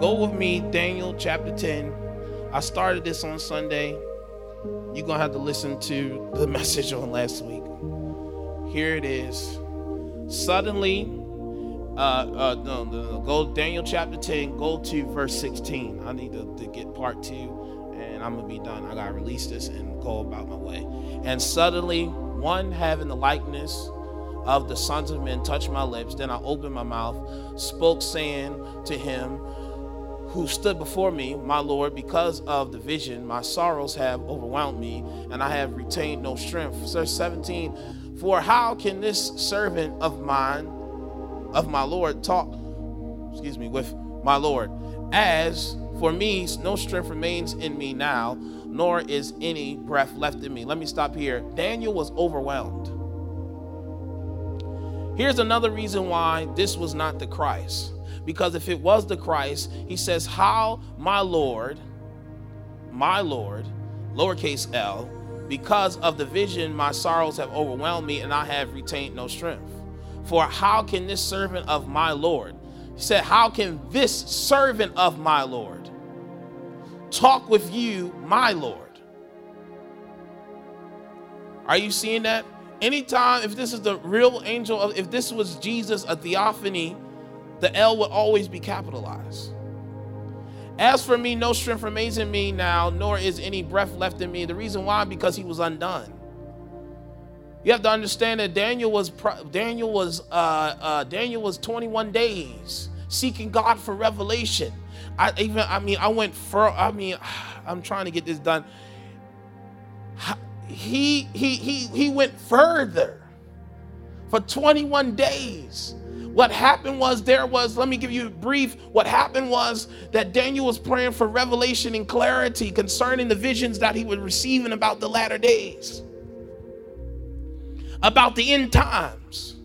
Go with me, Daniel chapter 10. I started this on Sunday. You're going to have to listen to the message on last week. Here it is. Suddenly, uh, uh, no, no, no, go Daniel chapter 10, go to verse 16. I need to, to get part two, and I'm going to be done. I got to release this and go about my way. And suddenly, one having the likeness of the sons of men touched my lips. Then I opened my mouth, spoke, saying to him who stood before me, My Lord, because of the vision, my sorrows have overwhelmed me, and I have retained no strength. Verse 17 For how can this servant of mine, of my Lord, talk, excuse me, with my Lord? As for me, no strength remains in me now, nor is any breath left in me. Let me stop here. Daniel was overwhelmed. Here's another reason why this was not the Christ. Because if it was the Christ, he says, How, my Lord, my Lord, lowercase l, because of the vision, my sorrows have overwhelmed me, and I have retained no strength. For how can this servant of my Lord, he said, How can this servant of my Lord talk with you, my Lord? Are you seeing that? anytime, if this is the real angel, of, if this was Jesus, a theophany, the L would always be capitalized. As for me, no strength remains in me now, nor is any breath left in me. The reason why, because he was undone. You have to understand that Daniel was Daniel was uh, uh, Daniel was 21 days seeking God for revelation. I even I mean I went for I mean I'm trying to get this done he he he he went further for 21 days what happened was there was let me give you a brief what happened was that daniel was praying for revelation and clarity concerning the visions that he was receiving about the latter days. About the end times.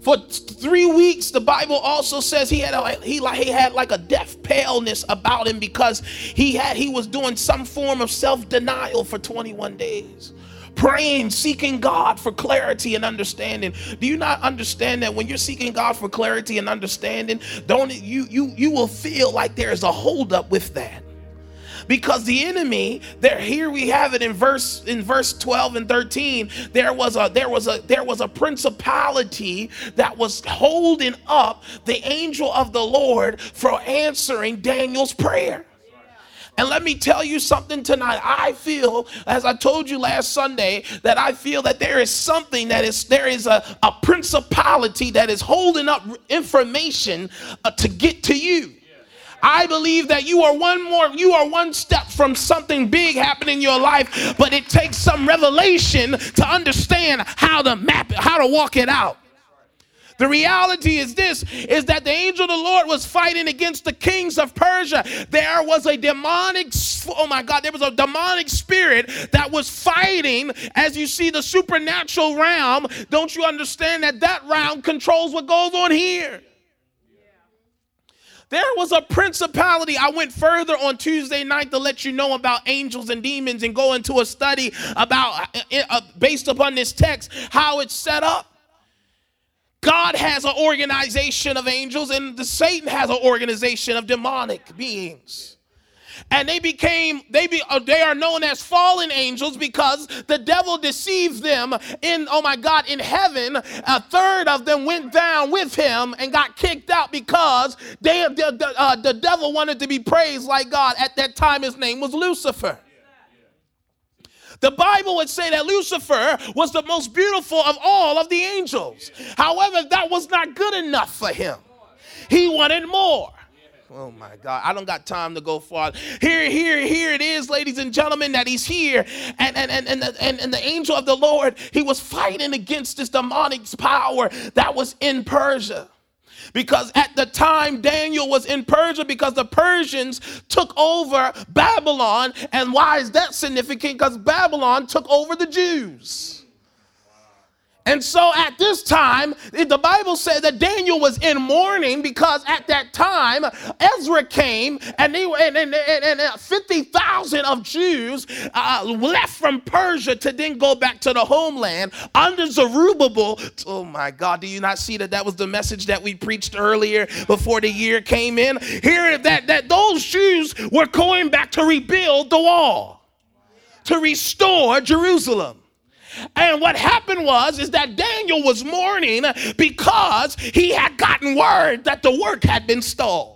For three weeks, the Bible also says he had a, he like he had like a death paleness about him because he had he was doing some form of self denial for 21 days praying, seeking God for clarity and understanding. Do you not understand that when you're seeking God for clarity and understanding, don't you you you will feel like there is a holdup with that because the enemy there here we have it in verse in verse 12 and 13 there was a there was a there was a principality that was holding up the angel of the lord for answering daniel's prayer and let me tell you something tonight. I feel, as I told you last Sunday, that I feel that there is something that is, there is a, a principality that is holding up information uh, to get to you. I believe that you are one more, you are one step from something big happening in your life, but it takes some revelation to understand how to map it, how to walk it out. The reality is this is that the angel of the Lord was fighting against the kings of Persia. There was a demonic oh my God, there was a demonic spirit that was fighting as you see the supernatural realm. Don't you understand that that realm controls what goes on here? There was a principality. I went further on Tuesday night to let you know about angels and demons and go into a study about, uh, uh, based upon this text, how it's set up. God has an organization of angels, and the Satan has an organization of demonic beings. And they became they be uh, they are known as fallen angels because the devil deceived them in oh my god in heaven. A third of them went down with him and got kicked out because they the, the, uh, the devil wanted to be praised like god. At that time his name was lucifer the Bible would say that Lucifer was the most beautiful of all of the angels. However, that was not good enough for him. He wanted more. Oh my God. I don't got time to go far. Here, here, here it is, ladies and gentlemen, that he's here. And and and and the, and, and the angel of the Lord, he was fighting against this demonic power that was in Persia. Because at the time Daniel was in Persia, because the Persians took over Babylon. And why is that significant? Because Babylon took over the Jews. And so at this time, the Bible said that Daniel was in mourning because at that time Ezra came and, they, and, and, and, and 50,000 of Jews uh, left from Persia to then go back to the homeland under Zerubbabel. Oh my God, do you not see that that was the message that we preached earlier before the year came in? Here, that, that those Jews were going back to rebuild the wall, to restore Jerusalem. And what happened was is that Daniel was mourning because he had gotten word that the work had been stalled.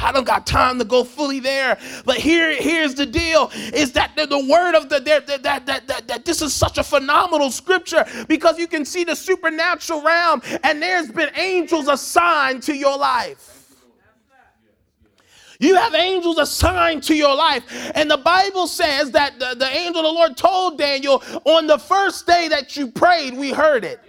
I don't got time to go fully there, but here, here's the deal: is that the, the word of the that, that, that, that, that this is such a phenomenal scripture because you can see the supernatural realm, and there's been angels assigned to your life. You have angels assigned to your life. And the Bible says that the, the angel of the Lord told Daniel, on the first day that you prayed, we heard it.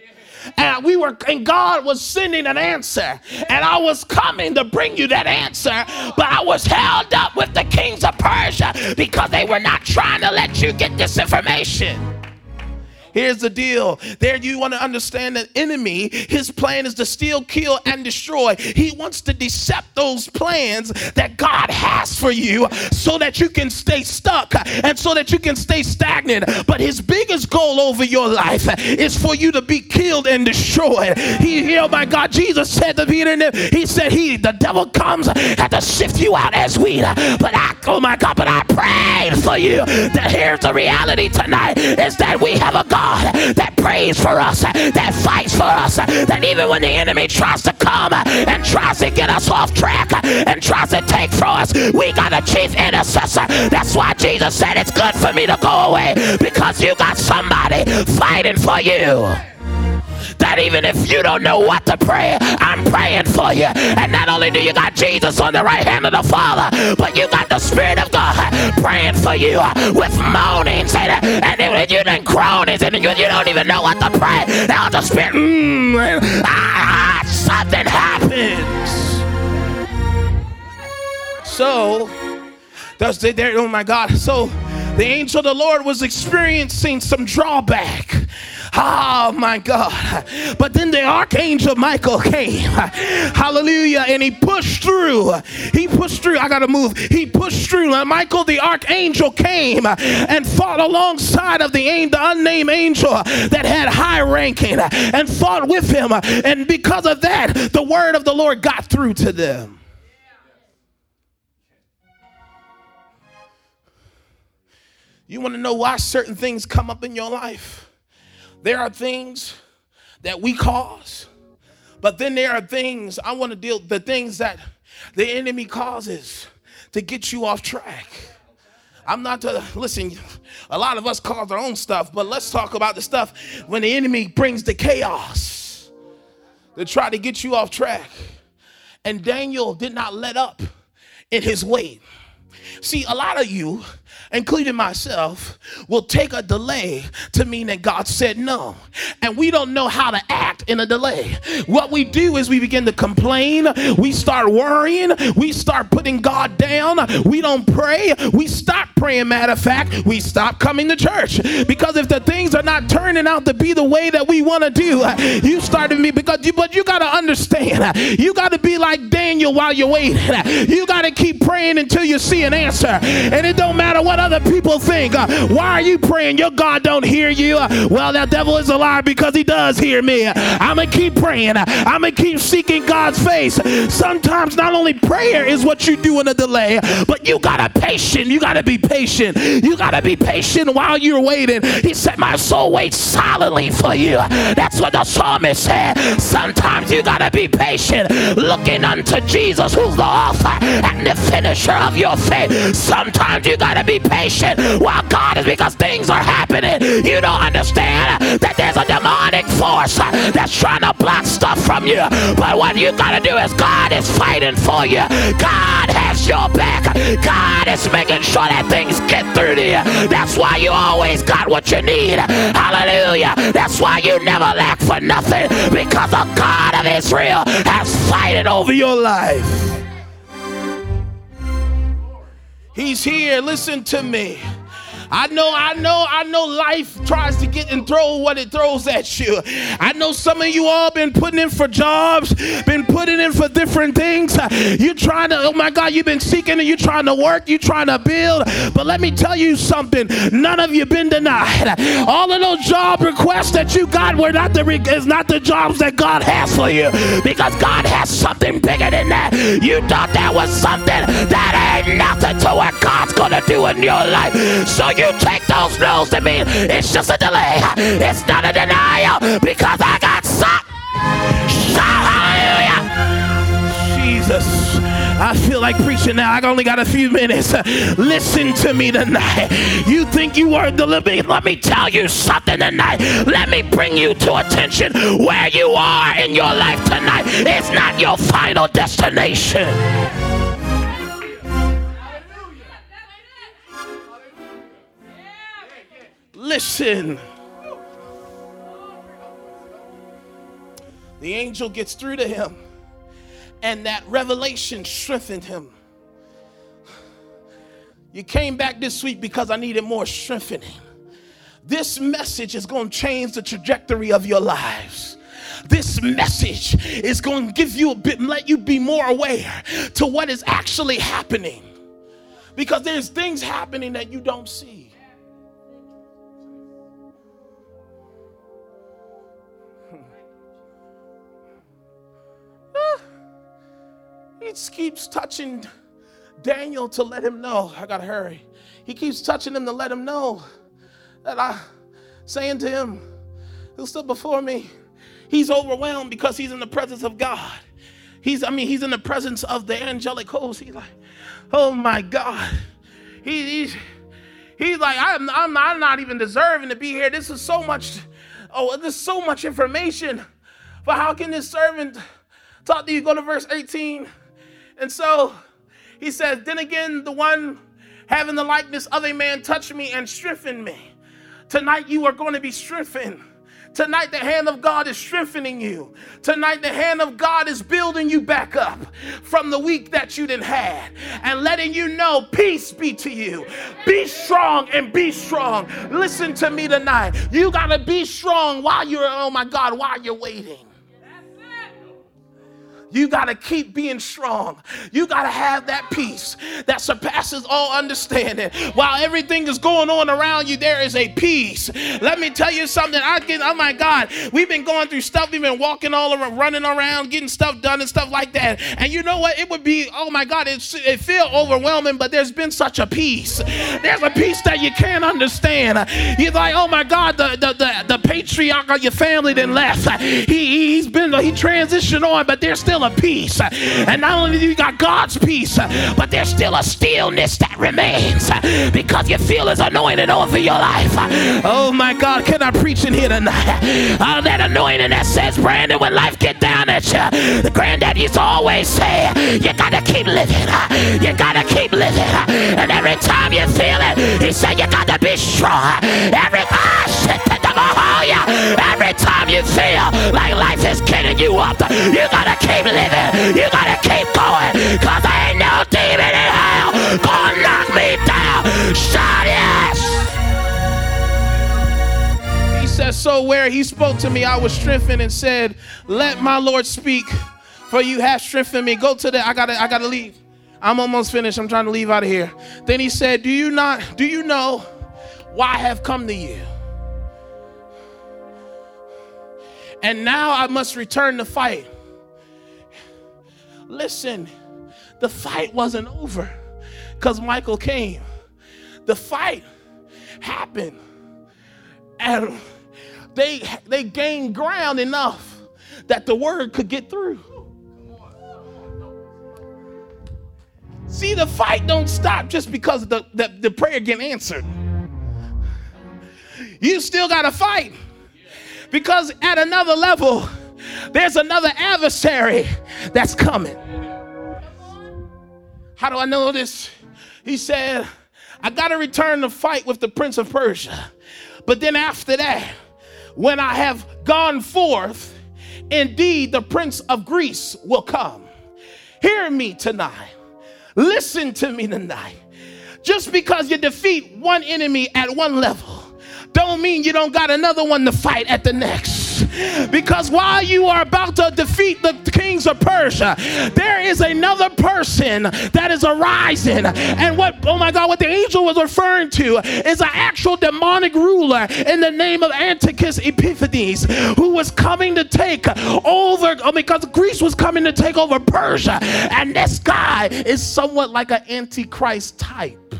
And we were and God was sending an answer. And I was coming to bring you that answer but I was held up with the kings of Persia because they were not trying to let you get this information Here's the deal. There you want to understand that enemy, his plan is to steal, kill, and destroy. He wants to decept those plans that God has for you so that you can stay stuck and so that you can stay stagnant. But his biggest goal over your life is for you to be killed and destroyed. He, oh my God, Jesus said to Peter, he said, He, the devil comes and to sift you out as wheat. But I, oh my God, but I prayed for you that here's the reality tonight is that we have a God God that prays for us, that fights for us, that even when the enemy tries to come and tries to get us off track and tries to take from us, we got a chief intercessor. That's why Jesus said it's good for me to go away because you got somebody fighting for you that even if you don't know what to pray, I'm praying for you. And not only do you got Jesus on the right hand of the Father, but you got the Spirit of God praying for you with moanings and, and even you done groanings and you, you don't even know what to pray. Now the Spirit, mm, ah, something happens. So, does there, oh my God. So the angel of the Lord was experiencing some drawback. Oh my God. But then the archangel Michael came. Hallelujah. And he pushed through. He pushed through. I got to move. He pushed through. And Michael the archangel came and fought alongside of the, the unnamed angel that had high ranking and fought with him. And because of that, the word of the Lord got through to them. You want to know why certain things come up in your life? There are things that we cause, but then there are things I want to deal the things that the enemy causes to get you off track. I'm not to listen, a lot of us cause our own stuff, but let's talk about the stuff when the enemy brings the chaos to try to get you off track. And Daniel did not let up in his wait. See, a lot of you including myself, will take a delay to mean that God said no. And we don't know how to act in a delay. What we do is we begin to complain, we start worrying, we start putting God down, we don't pray, we stop praying. Matter of fact, we stop coming to church because if the things are not turning out to be the way that we want to do, you started me because you, but you got to understand, you got to be like Daniel while you're waiting. You got to keep praying until you see an answer, and it don't matter what other people think. Uh, why are you praying? Your God don't hear you. Uh, well, that devil is a liar because he does hear me. I'm going to keep praying. I'm going to keep seeking God's face. Sometimes not only prayer is what you do in a delay, but you got to patient. You got to be patient. You got to be patient while you're waiting. He said, my soul waits silently for you. That's what the psalmist said. Sometimes you got to be patient looking unto Jesus, who's the author and the finisher of your faith. Sometimes you got to be patient while God is because things are happening. You don't understand that there's a demonic force that's trying to block stuff from you. But what you gotta do is God is fighting for you. God has your back. God is making sure that things get through to you. That's why you always got what you need. Hallelujah. That's why you never lack for nothing because the God of Israel has fighting over your life. He's here. Listen to me. I know, I know, I know life tries to get and throw what it throws at you. I know some of you all been putting in for jobs, been putting in for different things. You're trying to, oh my God, you've been seeking and you're trying to work, you're trying to build. But let me tell you something, none of you been denied. All of those job requests that you got were not the is not the jobs that God has for you. Because God has something bigger than that. You thought that was something that ain't nothing to what God's gonna do in your life. So you take those no's to mean it's just a delay. It's not a denial because I got some. Hallelujah. Jesus. I feel like preaching now. I only got a few minutes. Listen to me tonight. You think you are living? Let me tell you something tonight. Let me bring you to attention where you are in your life tonight. It's not your final destination. Listen. The angel gets through to him, and that revelation strengthened him. You came back this week because I needed more strengthening. This message is going to change the trajectory of your lives. This message is going to give you a bit, let you be more aware to what is actually happening. Because there's things happening that you don't see. He just keeps touching Daniel to let him know, I gotta hurry. He keeps touching him to let him know that I, saying to him, who stood before me, he's overwhelmed because he's in the presence of God. He's, I mean, he's in the presence of the angelic host. He's like, oh my God. He, he's, he's like, I'm, I'm, I'm not even deserving to be here. This is so much, oh, there's so much information. But how can this servant talk to you? Go to verse 18. And so he says, Then again, the one having the likeness of a man touched me and strengthened me. Tonight you are going to be strengthened. Tonight, the hand of God is strengthening you. Tonight, the hand of God is building you back up from the week that you didn't have and letting you know peace be to you. Be strong and be strong. Listen to me tonight. You got to be strong while you're, oh my God, while you're waiting. You got to keep being strong. You got to have that peace that surpasses all understanding. While everything is going on around you, there is a peace. Let me tell you something. I get, oh my God, we've been going through stuff. We've been walking all around, running around, getting stuff done and stuff like that. And you know what? It would be, oh my God, it, it feel overwhelming, but there's been such a peace. There's a peace that you can't understand. You're like, oh my God, the, the, the, the patriarch of your family then left. He, he's been, he transitioned on, but there's still a peace. And not only do you got God's peace, but there's still a stillness that remains because you feel his anointing over your life. Oh my God, can I preach in here tonight? Oh, that anointing that says, Brandon, when life get down at you, the granddad used to always say, you gotta keep living. Uh, you gotta keep living. Uh. And every time you feel it, he said, you gotta be strong. Every, ah, shit, every time you feel like life is getting you up, you gotta keep living living. You gotta keep going, cause ain't no demon in hell gonna knock me down. Shout yes! He says, So where he spoke to me, I was strengthened and said, Let my Lord speak, for you have strengthened me. Go to the I gotta I gotta leave. I'm almost finished. I'm trying to leave out of here. Then he said, Do you not do you know why I have come to you? And now I must return to fight Listen, the fight wasn't over because Michael came. The fight happened. And they they gained ground enough that the word could get through. See, the fight don't stop just because the, the, the prayer get answered. You still got to fight. Because at another level, there's another adversary that's coming. How do I know this? He said, I got to return to fight with the prince of Persia. But then after that, when I have gone forth, indeed the prince of Greece will come. Hear me tonight. Listen to me tonight. Just because you defeat one enemy at one level, don't mean you don't got another one to fight at the next. Because while you are about to defeat the kings of Persia, there is another person that is arising. And what, oh my God, what the angel was referring to is an actual demonic ruler in the name of Antiochus Epiphanes who was coming to take over, oh, because Greece was coming to take over Persia. And this guy is somewhat like an antichrist type.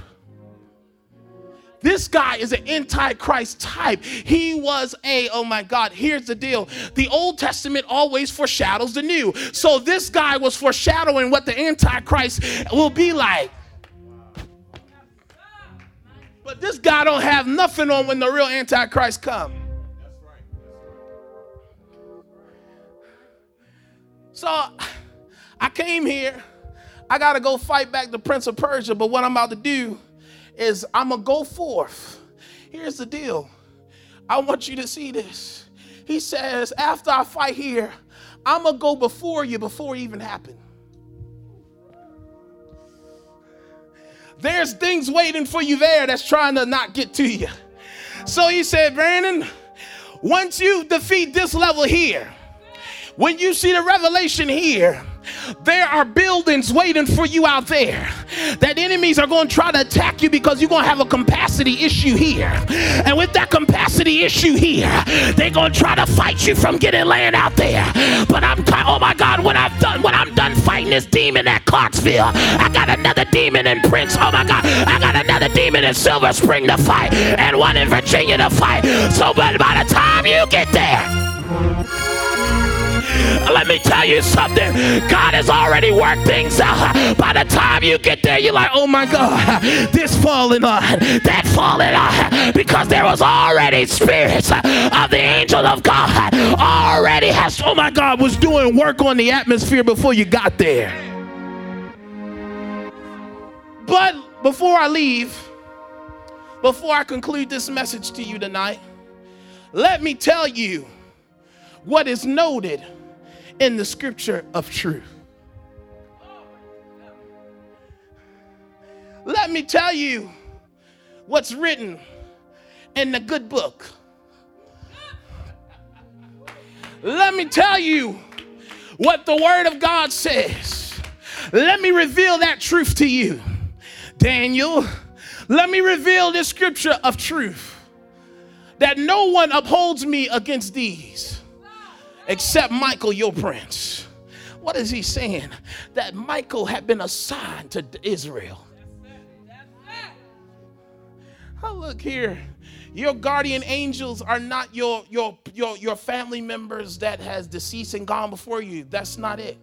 This guy is an antichrist type. He was a, oh my God, here's the deal. The Old Testament always foreshadows the new. So this guy was foreshadowing what the antichrist will be like. But this guy don't have nothing on when the real antichrist come. So I came here. I got to go fight back the prince of Persia, but what I'm about to do is I'm going to go forth. Here's the deal. I want you to see this. He says, after I fight here, I'm going to go before you before it even happened. There's things waiting for you there that's trying to not get to you. So he said, Brandon, once you defeat this level here, when you see the revelation here, there are buildings waiting for you out there that enemies are going to try to attack you because you're going to have a capacity issue here. And with that capacity issue here, they're going to try to fight you from getting land out there. But I'm, oh my God, when I've done, when I'm done fighting this demon at Clarksville, I got another demon in Prince. Oh my God, I got another demon in Silver Spring to fight and one in Virginia to fight. So, but by the time you get there, let me tell you something. God has already worked things out. By the time you get there, you're like, oh my God, this falling on, that falling on. Because there was already spirits of the angel of God already has, oh my God, was doing work on the atmosphere before you got there. But before I leave, before I conclude this message to you tonight, let me tell you what is noted in the scripture of truth. Let me tell you what's written in the good book. Let me tell you what the Word of God says. Let me reveal that truth to you. Daniel, let me reveal this scripture of truth that no one upholds me against these except Michael, your prince. What is he saying? That Michael had been assigned to Israel. Oh, look here. Your guardian angels are not your, your, your, your family members that has deceased and gone before you. That's not it.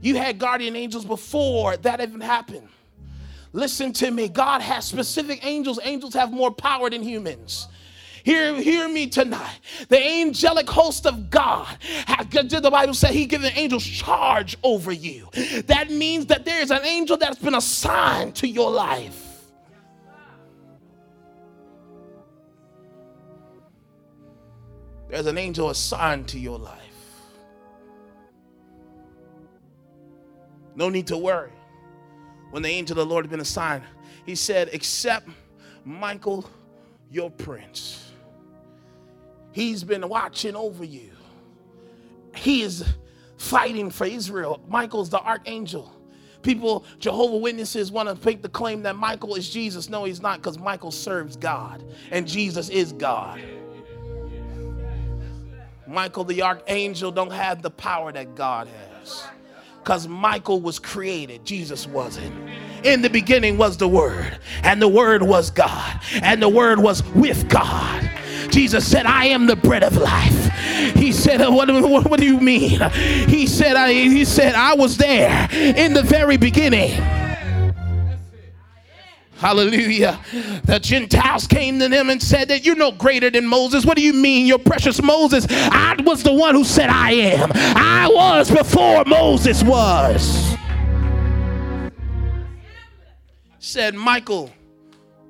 You had guardian angels before that even happened. Listen to me. God has specific angels. Angels have more power than humans. Hear, hear me tonight. The angelic host of God, did the Bible said he given angels charge over you. That means that there is an angel that's been assigned to your life. There's an angel assigned to your life. No need to worry. When the angel of the Lord has been assigned, he said, except Michael, your prince. He's been watching over you. He is fighting for Israel. Michael's the archangel. People, Jehovah Witnesses, want to make the claim that Michael is Jesus. No, he's not, because Michael serves God, and Jesus is God. Michael the archangel don't have the power that God has. Because Michael was created, Jesus wasn't. In the beginning was the Word, and the Word was God, and the Word was with God. Jesus said, I am the bread of life. He said, uh, what, what, what do you mean? He said, I, he said, I was there in the very beginning. Hallelujah. The Gentiles came to them and said that you're no greater than Moses. What do you mean, you're precious Moses? I was the one who said, I am. I was before Moses was. Said, Michael,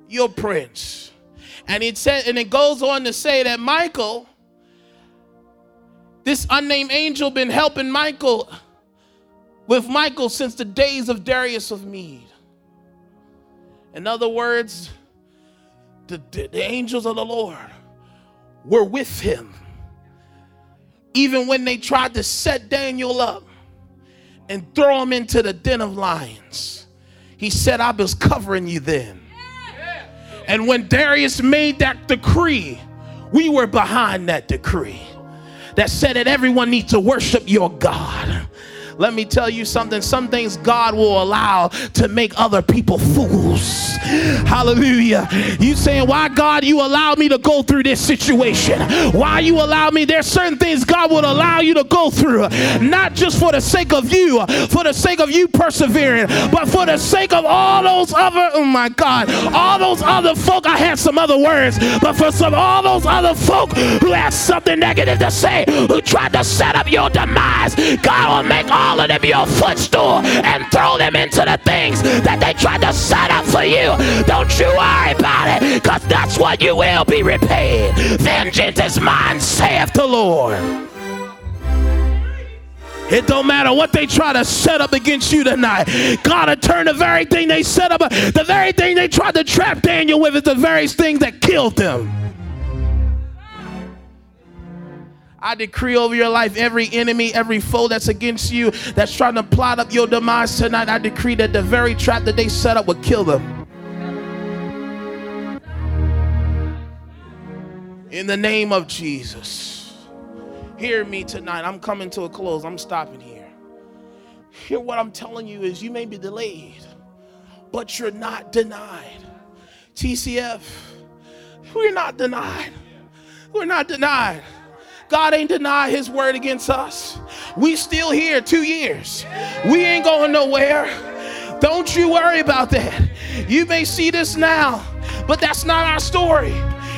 your prince. And it said, and it goes on to say that Michael, this unnamed angel, been helping Michael with Michael since the days of Darius of Mede. In other words, the, the, the angels of the Lord were with him. Even when they tried to set Daniel up and throw him into the den of lions, he said, I was covering you then. And when Darius made that decree, we were behind that decree that said that everyone needs to worship your God. Let me tell you something. Some things God will allow to make other people fools. Hallelujah. You saying, why God you allow me to go through this situation? Why you allow me? There's certain things God would allow you to go through, not just for the sake of you, for the sake of you persevering, but for the sake of all those other, oh my God, all those other folk. I had some other words, but for some all those other folk who had something negative to say, who tried to set up your demise, God will make all all of them your footstool and throw them into the things that they tried to set up for you. Don't you worry about it, because that's what you will be repaid. Vengeance is mine, saith the Lord. It don't matter what they try to set up against you tonight. God will turn the very thing they set up, the very thing they tried to trap Daniel with is the very thing that killed them. I decree over your life every enemy, every foe that's against you, that's trying to plot up your demise tonight. I decree that the very trap that they set up would kill them. In the name of Jesus. Hear me tonight. I'm coming to a close. I'm stopping here. Hear what I'm telling you is you may be delayed, but you're not denied. TCF, we're not denied. We're not denied. God ain't denied his word against us. We still here two years. We ain't going nowhere. Don't you worry about that. You may see this now, but that's not our story.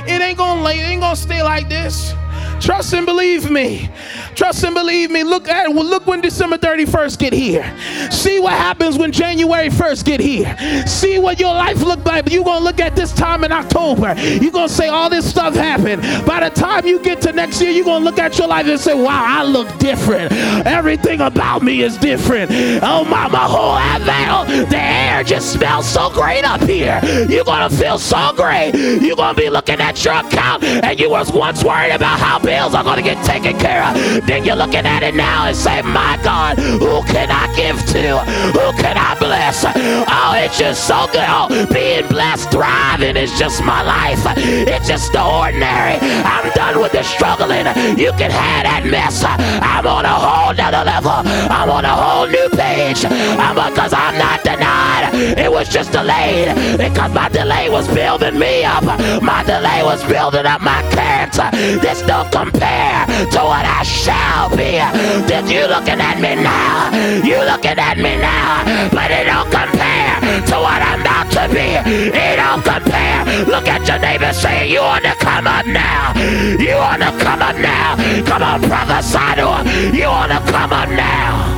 It ain't gonna it ain't gonna stay like this. Trust and believe me. Trust and believe me. Look at look when December 31st get here. See what happens when January 1st get here. See what your life look like. You're gonna look at this time in October. You're gonna say all this stuff happened. By the time you get to next year, you're gonna look at your life and say, Wow, I look different. Everything about me is different. Oh my my whole avail. The air just smells so great up here. You're gonna feel so great. You're gonna be looking at your account and you was once worried about how bills are going to get taken care of. Then you're looking at it now and say, My God, who can I give to? Who can I bless? Oh, it's just so good. Oh, being blessed, thriving is just my life. It's just the ordinary. I'm done with the struggling. You can have that mess. I'm on a whole nother level. I'm on a whole new page. I'm because I'm not denied. It was just delayed because my delay was building me up. My delay was building up my character. This don't compare to what I shall be. Did you looking at me now? You looking at me now, but it don't compare to what I'm about to be. It don't compare. Look at your neighbor saying, You want to come up now. You want to come up now. Come on, prophesy to. You want to come up now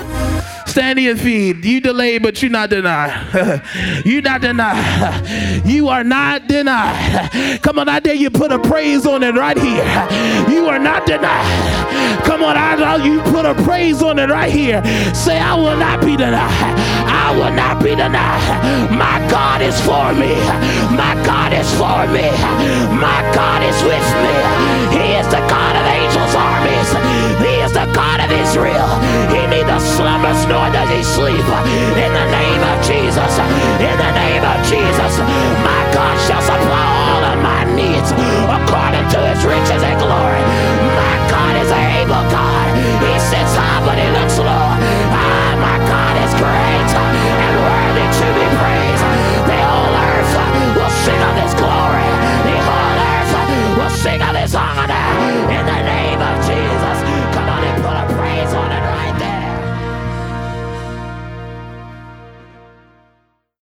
stand to your feet. You delayed, but you're not denied. you're not denied. You are not denied. Come on, I dare you put a praise on it right here. You are not denied. Come on, I dare you put a praise on it right here. Say, I will not be denied. I will not be denied. My God is for me. My God is for me. My God is with me. He is the God of angels' the God of Israel. He neither slumbers nor does he sleep. In the name of Jesus, in the name of Jesus, my God shall supply all of my needs according to his riches and glory. My God is an able God. He sits high, but he looks low. Ah, my God is great and worthy to be praised. The whole earth will sing of his glory. The whole earth will sing of his honor. In the name of